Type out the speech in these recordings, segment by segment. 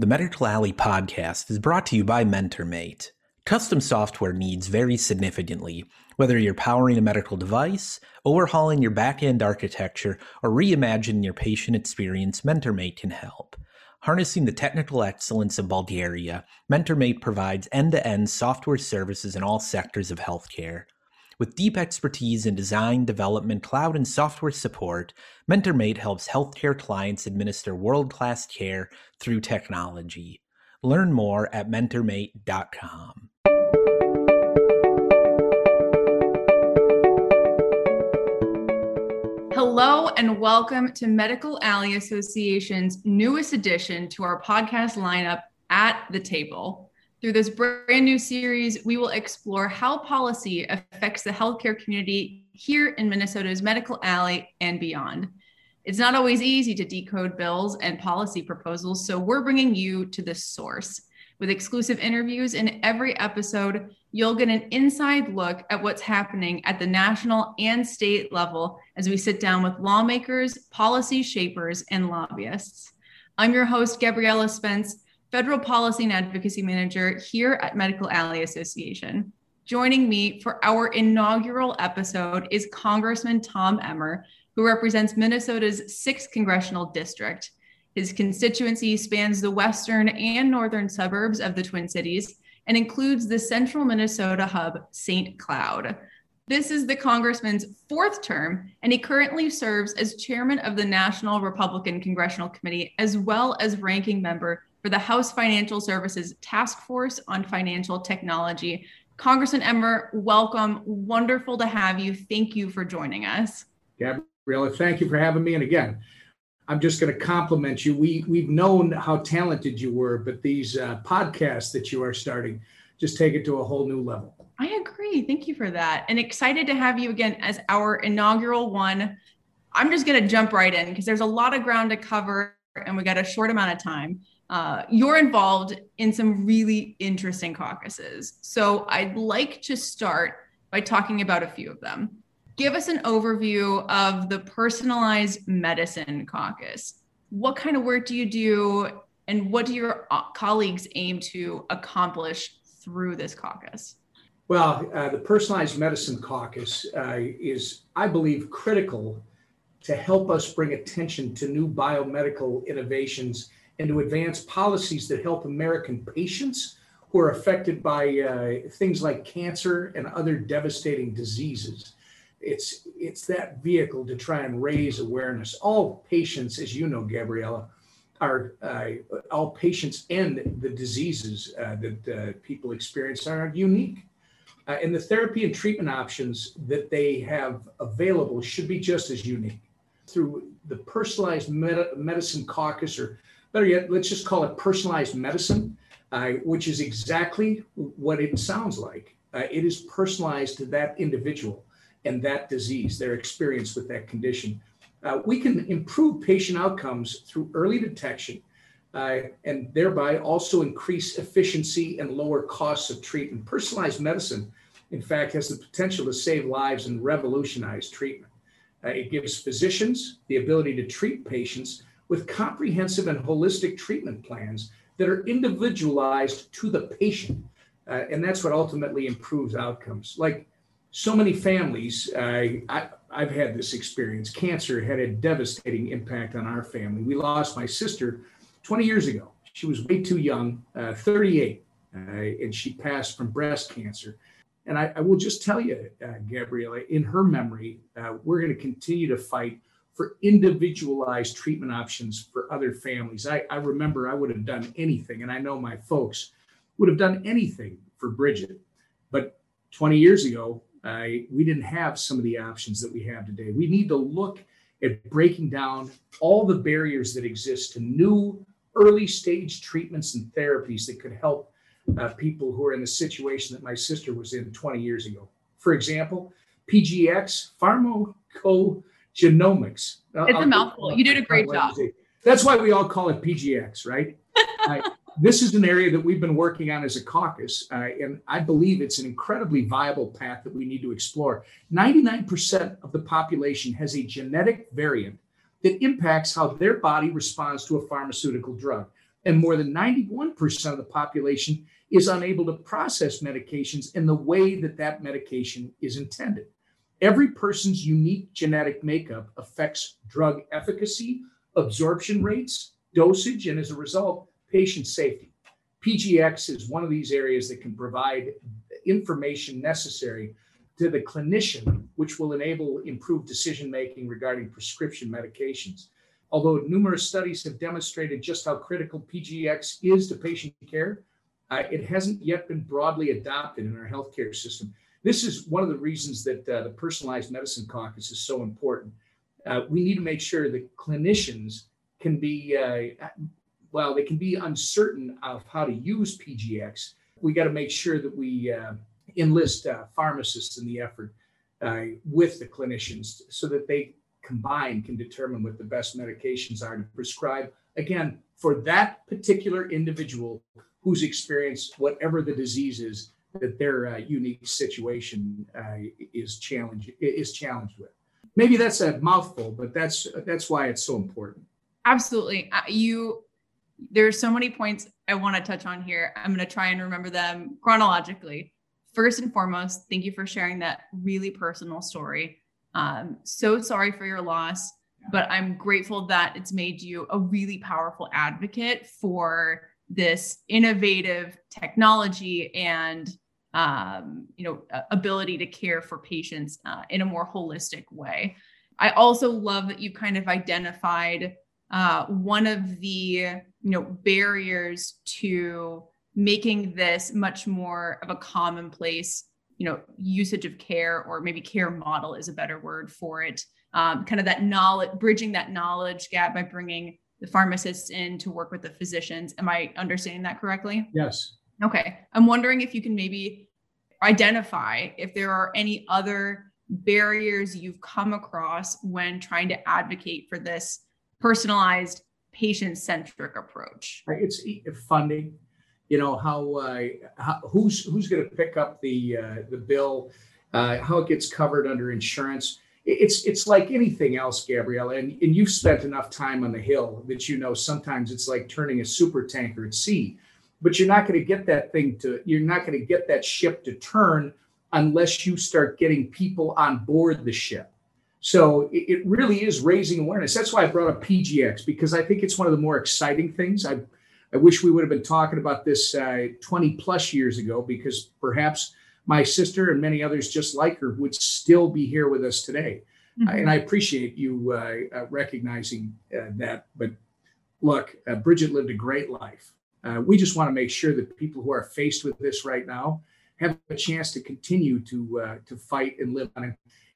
The Medical Alley podcast is brought to you by MentorMate. Custom software needs vary significantly, whether you're powering a medical device, overhauling your back end architecture, or reimagining your patient experience, MentorMate can help. Harnessing the technical excellence of Bulgaria, MentorMate provides end to end software services in all sectors of healthcare. With deep expertise in design, development, cloud, and software support, MentorMate helps healthcare clients administer world class care through technology. Learn more at mentormate.com. Hello, and welcome to Medical Alley Association's newest addition to our podcast lineup, At the Table. Through this brand new series, we will explore how policy affects the healthcare community here in Minnesota's Medical Alley and beyond. It's not always easy to decode bills and policy proposals, so we're bringing you to the source. With exclusive interviews in every episode, you'll get an inside look at what's happening at the national and state level as we sit down with lawmakers, policy shapers, and lobbyists. I'm your host, Gabriela Spence Federal Policy and Advocacy Manager here at Medical Alley Association. Joining me for our inaugural episode is Congressman Tom Emmer, who represents Minnesota's 6th congressional district. His constituency spans the western and northern suburbs of the Twin Cities and includes the central Minnesota hub, St. Cloud. This is the congressman's fourth term, and he currently serves as chairman of the National Republican Congressional Committee as well as ranking member for the House Financial Services Task Force on Financial Technology. Congressman Emmer, welcome. Wonderful to have you. Thank you for joining us. Gabriela, thank you for having me. And again, I'm just going to compliment you. We we've known how talented you were, but these uh, podcasts that you are starting just take it to a whole new level. I agree. Thank you for that. And excited to have you again as our inaugural one. I'm just going to jump right in because there's a lot of ground to cover and we got a short amount of time uh, you're involved in some really interesting caucuses. So I'd like to start by talking about a few of them. Give us an overview of the personalized medicine caucus. What kind of work do you do, and what do your uh, colleagues aim to accomplish through this caucus? Well, uh, the Personalized Medicine Caucus uh, is, I believe, critical to help us bring attention to new biomedical innovations and to advance policies that help American patients who are affected by uh, things like cancer and other devastating diseases. It's, it's that vehicle to try and raise awareness. All patients, as you know, Gabriela, are uh, all patients and the diseases uh, that uh, people experience are unique. Uh, and the therapy and treatment options that they have available should be just as unique. Through the personalized med- medicine caucus or better yet, let's just call it personalized medicine, uh, which is exactly what it sounds like. Uh, it is personalized to that individual and that disease, their experience with that condition. Uh, we can improve patient outcomes through early detection uh, and thereby also increase efficiency and lower costs of treatment. Personalized medicine, in fact, has the potential to save lives and revolutionize treatment. Uh, it gives physicians the ability to treat patients with comprehensive and holistic treatment plans that are individualized to the patient. Uh, and that's what ultimately improves outcomes. Like so many families, uh, I, I've had this experience. Cancer had a devastating impact on our family. We lost my sister 20 years ago. She was way too young, uh, 38, uh, and she passed from breast cancer. And I, I will just tell you, uh, Gabriela, in her memory, uh, we're going to continue to fight for individualized treatment options for other families. I, I remember I would have done anything, and I know my folks would have done anything for Bridget. But 20 years ago, uh, we didn't have some of the options that we have today. We need to look at breaking down all the barriers that exist to new early stage treatments and therapies that could help uh, people who are in the situation that my sister was in 20 years ago. For example, PGX, pharmaco genomics. It's I'll, a uh, mouthful. you did a uh, great job. That's why we all call it PGX, right? this is an area that we've been working on as a caucus, uh, and I believe it's an incredibly viable path that we need to explore. 99% of the population has a genetic variant that impacts how their body responds to a pharmaceutical drug. And more than 91% of the population is unable to process medications in the way that that medication is intended. Every person's unique genetic makeup affects drug efficacy, absorption rates, dosage, and as a result, patient safety. PGX is one of these areas that can provide information necessary to the clinician, which will enable improved decision making regarding prescription medications. Although numerous studies have demonstrated just how critical PGX is to patient care, uh, it hasn't yet been broadly adopted in our healthcare system. This is one of the reasons that uh, the personalized medicine caucus is so important. Uh, we need to make sure that clinicians can be, uh, well, they can be uncertain of how to use PGX. We got to make sure that we uh, enlist uh, pharmacists in the effort uh, with the clinicians so that they combined can determine what the best medications are to prescribe again for that particular individual who's experienced whatever the disease is that their uh, unique situation uh, is challenged is challenged with. Maybe that's a mouthful, but that's that's why it's so important. Absolutely, you. There's so many points I want to touch on here. I'm going to try and remember them chronologically. First and foremost, thank you for sharing that really personal story. Um, so sorry for your loss, but I'm grateful that it's made you a really powerful advocate for this innovative technology and um, you know ability to care for patients uh, in a more holistic way. I also love that you kind of identified uh, one of the you know barriers to making this much more of a commonplace you know usage of care or maybe care model is a better word for it um, kind of that knowledge bridging that knowledge gap by bringing the pharmacists in to work with the physicians. Am i understanding that correctly? Yes. Okay. I'm wondering if you can maybe identify if there are any other barriers you've come across when trying to advocate for this personalized patient centric approach it's funding. You know how, uh, how who's who's going to pick up the uh, the bill, uh, how it gets covered under insurance. It's it's like anything else, Gabrielle, and, and you've spent enough time on the hill that you know sometimes it's like turning a super tanker at sea, but you're not going to get that thing to you're not going to get that ship to turn unless you start getting people on board the ship. So it, it really is raising awareness. That's why I brought up PGX because I think it's one of the more exciting things. I've I wish we would have been talking about this uh, 20 plus years ago because perhaps my sister and many others just like her would still be here with us today. Mm-hmm. Uh, and I appreciate you uh, uh recognizing uh, that. But look, uh, Bridget lived a great life. we just want to make sure that people who are faced with this right now have a chance to continue to to fight and live on it.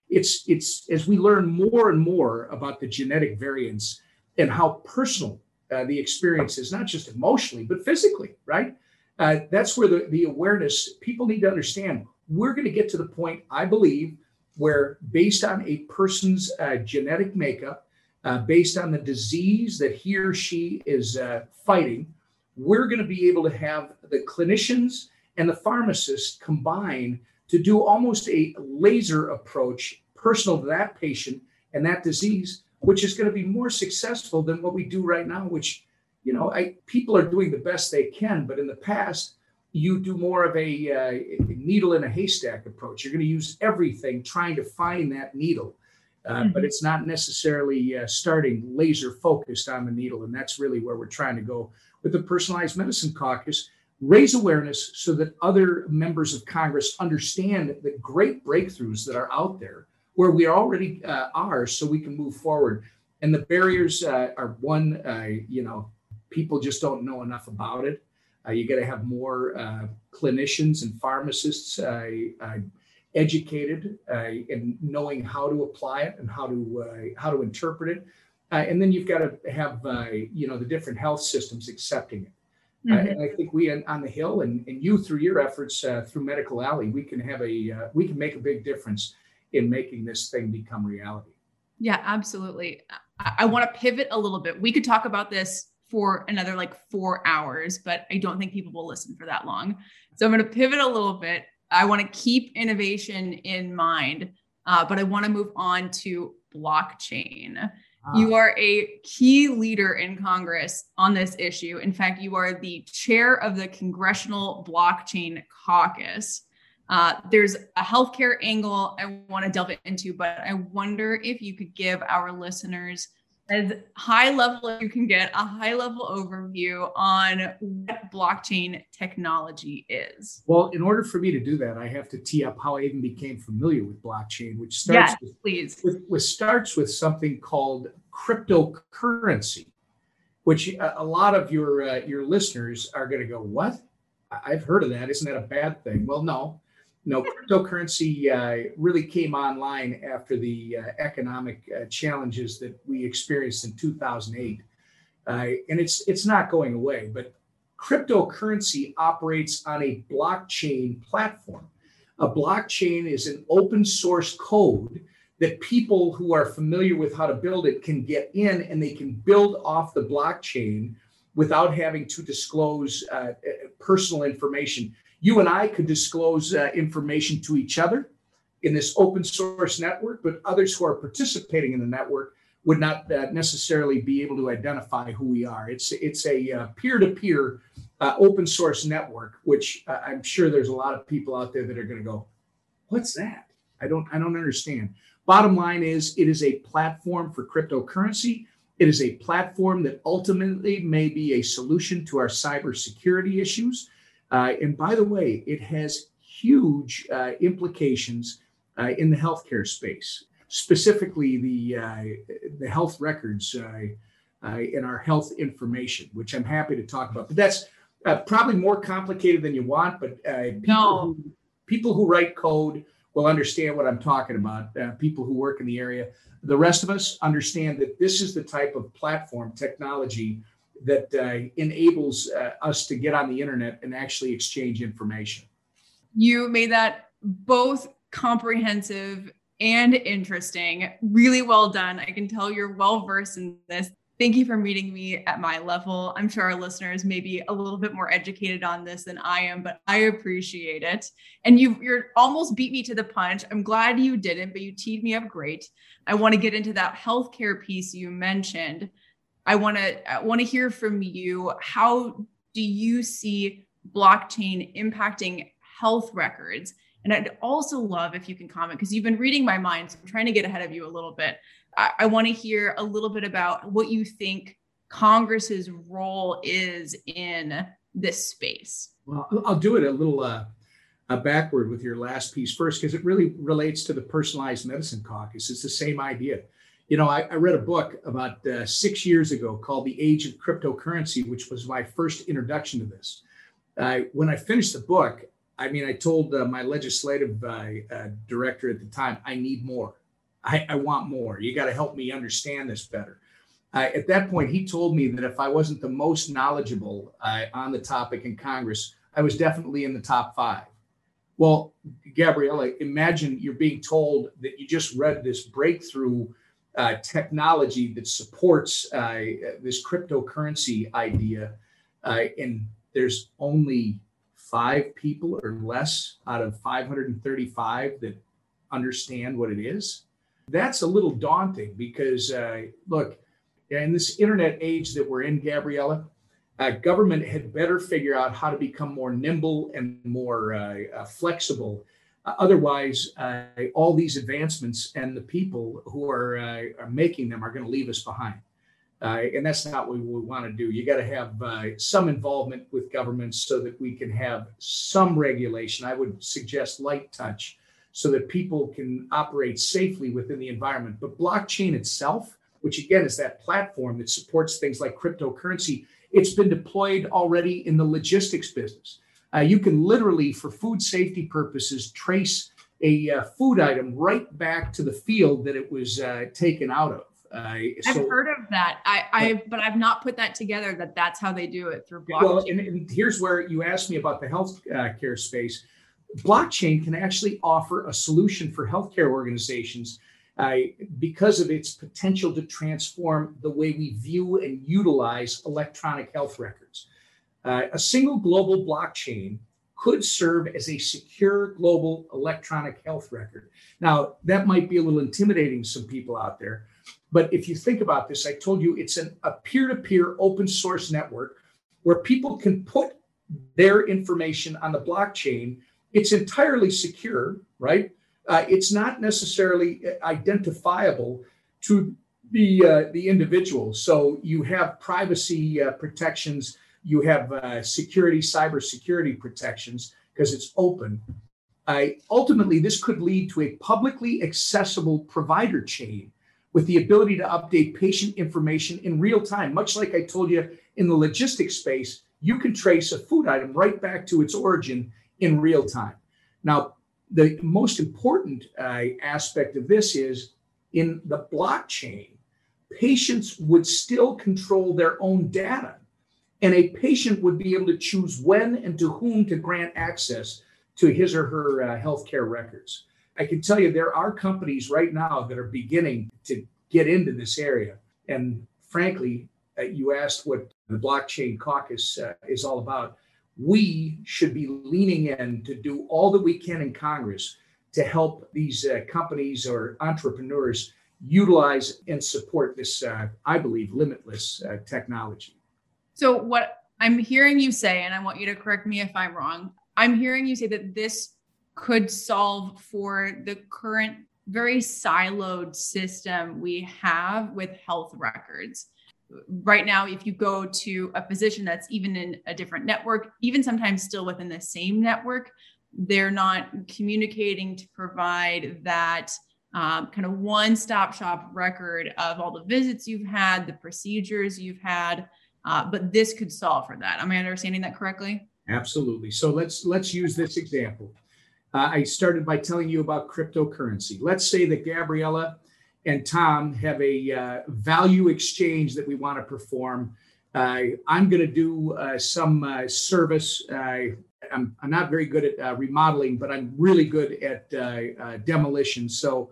It's it's as we learn more and more about the genetic variants and how personal uh, the is, not just emotionally, but physically, right? Uh, that's where the, the awareness, people need to understand. We're going to get to the point, I believe, where based on a person's uh, genetic makeup, uh, based on the disease that he or she is uh, fighting, we're going to be able to have the clinicians and the pharmacists combine to do almost a laser approach personal to that patient and that disease which is going to be more successful than what we do right now, which, you know, I, people are doing the best they can. But in the past, you do more of a, uh, needle in a haystack approach. You're going to use everything trying to find that needle. Uh, mm-hmm. But it's not necessarily uh, starting laser focused on the needle. And that's really where we're trying to go with the Personalized Medicine Caucus. Raise awareness so that other members of Congress understand the great breakthroughs that are out there where we already uh, are so we can move forward. And the barriers uh, are one, uh, you know, people just don't know enough about it. Uh, you got to have more uh, clinicians and pharmacists uh, educated in knowing how to apply it and how to how to interpret it. and then you've got to have you know the different health systems accepting it. Mm-hmm. and I think we on the Hill and, and you through your efforts through Medical Alley, we can have a we can make a big difference in making this thing become reality. Yeah, absolutely. I, I want to pivot a little bit. We could talk about this for another like four hours, but I don't think people will listen for that long. So I'm going to pivot a little bit. I want to keep innovation in mind, uh, but I want to move on to blockchain. You are a key leader in Congress on this issue. In fact, you are the chair of the Congressional Blockchain Caucus. Uh, there's a healthcare angle I want to delve into, but I wonder if you could give our listeners as high level as you can get a high level overview on what blockchain technology is. Well, in order for me to do that, I have to tee up how I even became familiar with blockchain, which starts yes, with, please. With, with, starts with something called cryptocurrency, which a, a lot of your uh, your listeners are going to go, "What? I've heard of that. Isn't that a bad thing?" Well, no no, cryptocurrency uh, really came online after the uh, economic uh, challenges that we experienced in 2008, uh, and it's it's not going away. But cryptocurrency operates on a blockchain platform. A blockchain is an open source code that people who are familiar with how to build it can get in, and they can build off the blockchain without having to disclose uh, personal information you and I could disclose uh, information to each other in this open source network, but others who are participating in the network would not uh, necessarily be able to identify who we are. It's it's a peer to peer open source network, which uh, I'm sure there's a lot of people out there that are going to go, "What's that? I don't I don't understand." Bottom line is, it is a platform for cryptocurrency. It is a platform that ultimately may be a solution to our cybersecurity issues. Uh, and by the way, it has huge uh, implications uh, in the healthcare space, specifically the uh, the health records uh, uh, in our health information, which I'm happy to talk about. But that's probably more complicated than you want. But people, no. who, people who write code will understand what I'm talking about. people who work in the area, the rest of us understand that this is the type of platform technology that uh, enables uh, us to get on the internet and actually exchange information. You made that both comprehensive and interesting. Really well done. I can tell you're well versed in this. Thank you for meeting me at my level. I'm sure our listeners may be a little bit more educated on this than I am, but I appreciate it. And you you're almost beat me to the punch. I'm glad you didn't, but you teed me up great. I want to get into that healthcare piece you mentioned. I want to want to hear from you. How do you see blockchain impacting health records? And I'd also love if you can comment because you've been reading my mind. So I'm trying to get ahead of you a little bit. I, I want to hear a little bit about what you think Congress's role is in this space. Well, I'll do it a little uh, uh, backward with your last piece first because it really relates to the personalized medicine caucus. It's the same idea. You know, I, I read a book about uh, six years ago called The Age of Cryptocurrency, which was my first introduction to this. Uh, when I finished the book, I mean, I told uh, my legislative uh, uh, director at the time, I need more. I, I want more. You got to help me understand this better. Uh, at that point, he told me that if I wasn't the most knowledgeable on the topic in Congress, I was definitely in the top five. Well, Gabriela, imagine you're being told that you just read this breakthrough uh, technology that supports uh, this cryptocurrency idea, uh, and there's only five people or less out of 535 that understand what it is. That's a little daunting because, uh, look, in this internet age that we're in, Gabriela, uh, government had better figure out how to become more nimble and more uh, flexible otherwise, uh, all these advancements and the people who are, uh, are making them are going to leave us behind. Uh, and that's not what we want to do. You got to have uh, some involvement with governments so that we can have some regulation. I would suggest light touch so that people can operate safely within the environment. But blockchain itself, which again is that platform that supports things like cryptocurrency, it's been deployed already in the logistics business. Uh, you can literally, for food safety purposes, trace a uh, food item right back to the field that it was uh, taken out of. Uh, I've heard of that. I, I, but I've not put that together. That that's how they do it through blockchain. Well, and, and here's where you asked me about the healthcare uh, space. Blockchain can actually offer a solution for healthcare organizations uh, because of its potential to transform the way we view and utilize electronic health records. Uh, a single global blockchain could serve as a secure global electronic health record. Now, that might be a little intimidating to some people out there, But if you think about this, I told you it's an, a peer to peer open source network where people can put their information on the blockchain. It's entirely secure, right? Uh, it's not necessarily identifiable to the uh, the individual. So you have privacy uh, protections, you have uh, security, cyber security protections because it's open. ultimately, this could lead to a publicly accessible provider chain with the ability to update patient information in real time. Much like I told you in the logistics space, you can trace a food item right back to its origin in real time. Now, the most important uh, aspect of this is in the blockchain, patients would still control their own data. And a patient would be able to choose when and to whom to grant access to his or her uh, healthcare records. I can tell you there are companies right now that are beginning to get into this area. And frankly, uh, you asked what the blockchain caucus uh, is all about. We should be leaning in to do all that we can in Congress to help these uh, companies or entrepreneurs utilize and support this, uh, I believe, limitless uh, technology. So, what I'm hearing you say, and I want you to correct me if I'm wrong, I'm hearing you say that this could solve for the current very siloed system we have with health records. Right now, if you go to a physician that's even in a different network, even sometimes still within the same network, they're not communicating to provide that um, kind of one stop shop record of all the visits you've had, the procedures you've had. Uh, but this could solve for that. Am I understanding that correctly? Absolutely. So let's let's use this example. Uh, I started by telling you about cryptocurrency. Let's say that Gabriela and Tom have a uh, value exchange that we want to perform. Uh, I'm going to do uh, some uh, service. I'm, I'm, not very good at uh, remodeling, but I'm really good at demolition. So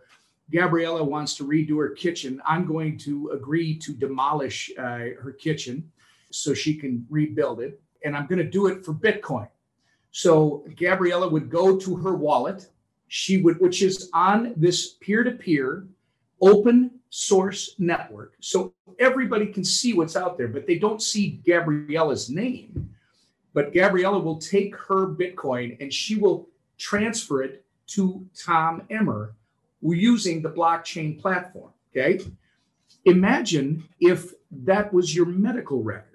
Gabriela wants to redo her kitchen. I'm going to agree to demolish her kitchen so she can rebuild it. And I'm going to do it for Bitcoin. So Gabriela would go to her wallet. She would, which is on this peer to peer open source network. So everybody can see what's out there, but they don't see Gabriela's name. But Gabriela will take her Bitcoin and she will transfer it to Tom Emmer using the blockchain platform. Okay. Imagine if that was your medical record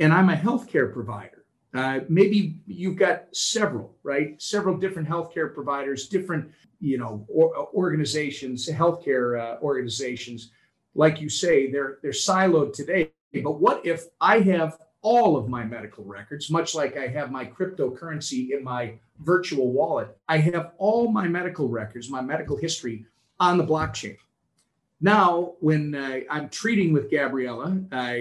and I'm a healthcare provider uh, maybe you've got several, right? Several different healthcare providers, different, you know, or, organizations, healthcare uh, organizations. Like you say, they're they're siloed today. But what if I have all of my medical records, much like I have my cryptocurrency in my virtual wallet? I have all my medical records, my medical history on the blockchain. Now, when uh, I'm treating with Gabriela, uh,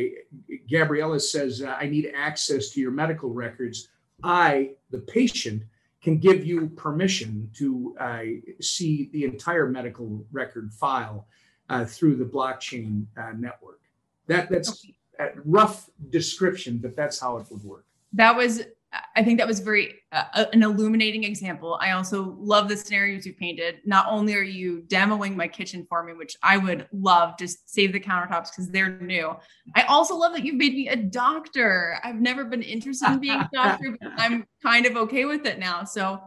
Gabriela says, uh, I need access to your medical records. I, the patient, can give you permission to uh, see the entire medical record file uh, through the blockchain uh, network. That, that's a rough description, but that's how it would work. That was I think that was very uh, an illuminating example. I also love the scenarios you painted. Not only are you demoing my kitchen for me, which I would love, to save the countertops because they're new. I also love that you've made me a doctor. I've never been interested in being a doctor, but I'm kind of okay with it now. So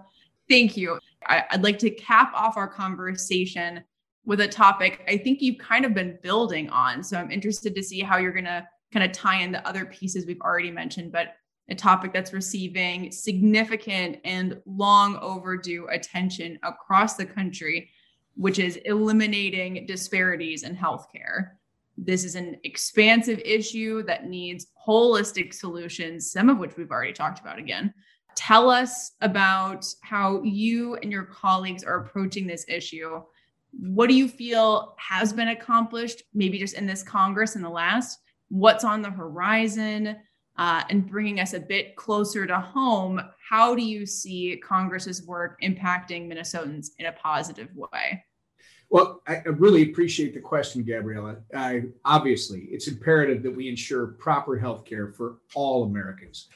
thank you. I, I'd like to cap off our conversation with a topic I think you've kind of been building on. So I'm interested to see how you're going to kind of tie in the other pieces we've already mentioned. But a topic that's receiving significant and long overdue attention across the country, which is eliminating disparities in healthcare. This is an expansive issue that needs holistic solutions, some of which we've already talked about again. Tell us about how you and your colleagues are approaching this issue. What do you feel has been accomplished, maybe just in this Congress in the last? What's on the horizon? Uh, and bringing us a bit closer to home, how do you see Congress's work impacting Minnesotans in a positive way? Well, I really appreciate the question, Gabriela. Uh, obviously, it's imperative that we ensure proper health care for all Americans,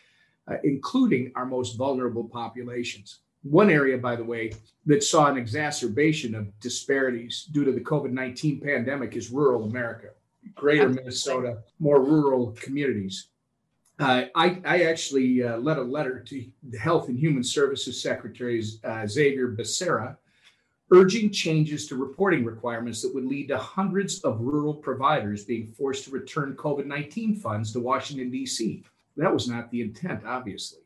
uh, including our most vulnerable populations. One area, by the way, that saw an exacerbation of disparities due to the COVID 19 pandemic is rural America, greater Minnesota, more rural communities. Uh, I, I, actually uh, led a letter to the Health and Human Services Secretary uh, Xavier Becerra urging changes to reporting requirements that would lead to hundreds of rural providers being forced to return COVID 19 funds to Washington, D.C. That was not the intent, obviously.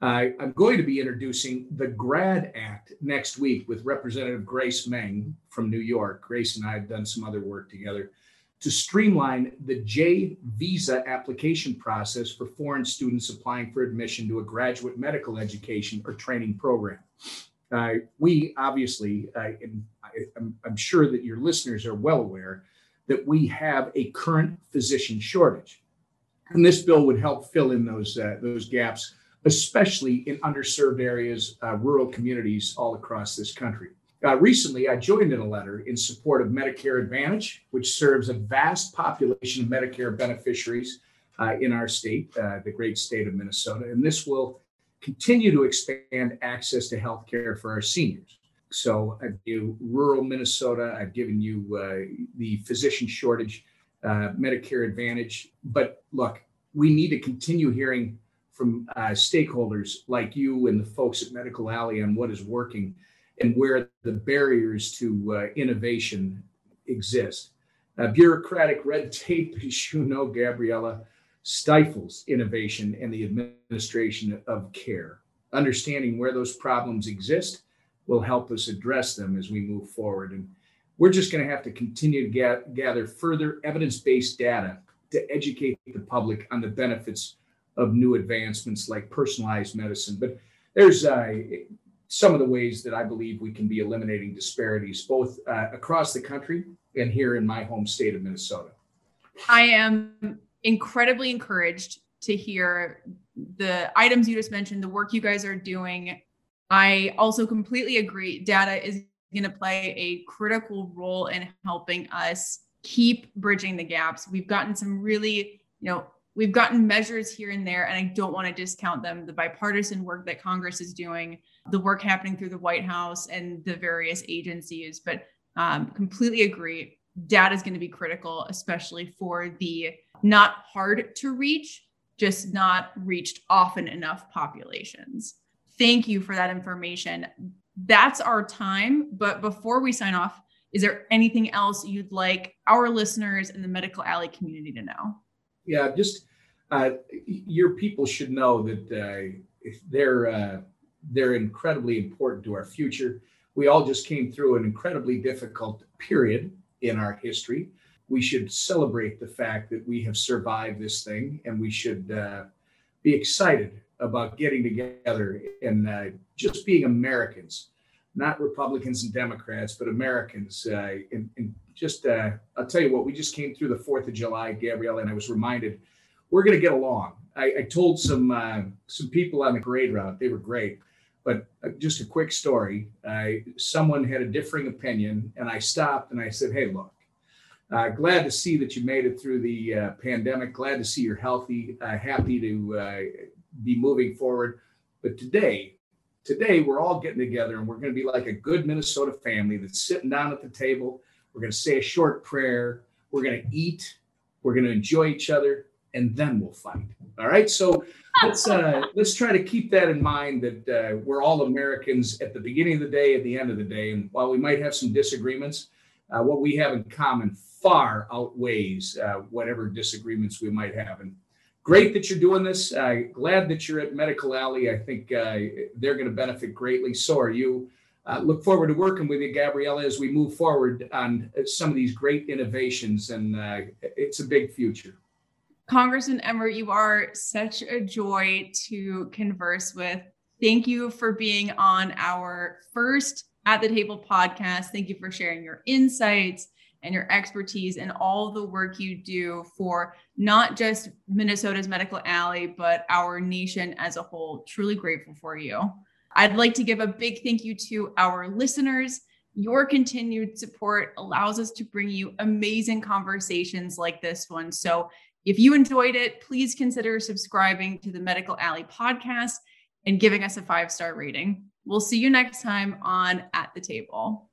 I'm going to be introducing the GRAD Act next week with Representative Grace Meng from New York. Grace and I have done some other work together to streamline the J visa application process for foreign students applying for admission to a graduate medical education or training program. Uh, we obviously, uh, and I, I'm, I'm sure that your listeners are well aware that we have a current physician shortage, and this bill would help fill in those uh, those gaps, especially in underserved areas, uh, rural communities all across this country. Uh, recently, I joined in a letter in support of Medicare Advantage, which serves a vast population of Medicare beneficiaries uh, in our state, the great state of Minnesota, and this will continue to expand access to health care for our seniors. So I've given rural Minnesota, I've given you uh, the physician shortage, uh, Medicare Advantage. But look, we need to continue hearing from uh, stakeholders like you and the folks at Medical Alley on what is working and where the barriers to uh, innovation exist. Uh, bureaucratic red tape, as you know, Gabriela, stifles innovation and the administration of care. Understanding where those problems exist will help us address them as we move forward. And we're just going to have to continue to get, gather further evidence based data to educate the public on the benefits of new advancements like personalized medicine. But there's uh, some of the ways that I believe we can be eliminating disparities both uh, across the country and here in my home state of Minnesota. I am incredibly encouraged to hear the items you just mentioned, the work you guys are doing. I also completely agree. Data is going to play a critical role in helping us keep bridging the gaps. We've gotten some really, you know, we've gotten measures here and there, and I don't want to discount them. The bipartisan work that Congress is doing, the work happening through the White House and the various agencies, but um, completely agree. Data is going to be critical, especially for the not hard to reach, just not reached often enough populations. Thank you for that information. That's our time. But before we sign off, is there anything else you'd like our listeners and the Medical Alley community to know? Yeah, just uh, your people should know that uh, they're uh, they're incredibly important to our future. We all just came through an incredibly difficult period in our history we should celebrate the fact that we have survived this thing and we should uh, be excited about getting together and uh, just being Americans, not Republicans and Democrats, but Americans. Uh, and, and, just, uh, I'll tell you what, we just came through the 4th of July, Gabrielle, and I was reminded we're going to get along. I, I told some uh, some people on the parade route, they were great. But uh, just a quick story. someone had a differing opinion, and I stopped and I said, Hey, look, uh, glad to see that you made it through the uh, pandemic. Glad to see you're healthy. Happy to be moving forward. But today, today we're all getting together and we're going to be like a good Minnesota family that's sitting down at the table. We're going to say a short prayer. We're going to eat. We're going to enjoy each other, and then we'll fight. All right. So let's uh, let's try to keep that in mind that uh, we're all Americans at the beginning of the day, at the end of the day, and while we might have some disagreements, what we have in common far outweighs uh, whatever disagreements we might have. And great that you're doing this. Uh, glad that you're at Medical Alley. I think uh, they're going to benefit greatly. So are you. Uh, look forward to working with you, Gabriela, as we move forward on some of these great innovations. And uh, it's a big future. Congressman Emmer, you are such a joy to converse with. Thank you for being on our first At the Table podcast. Thank you for sharing your insights and your expertise and all the work you do for not just Minnesota's Medical Alley, but our nation as a whole. Truly grateful for you. I'd like to give a big thank you to our listeners. Your continued support allows us to bring you amazing conversations like this one. So, if you enjoyed it, please consider subscribing to the Medical Alley podcast and giving us a five star rating. We'll see you next time on At the Table.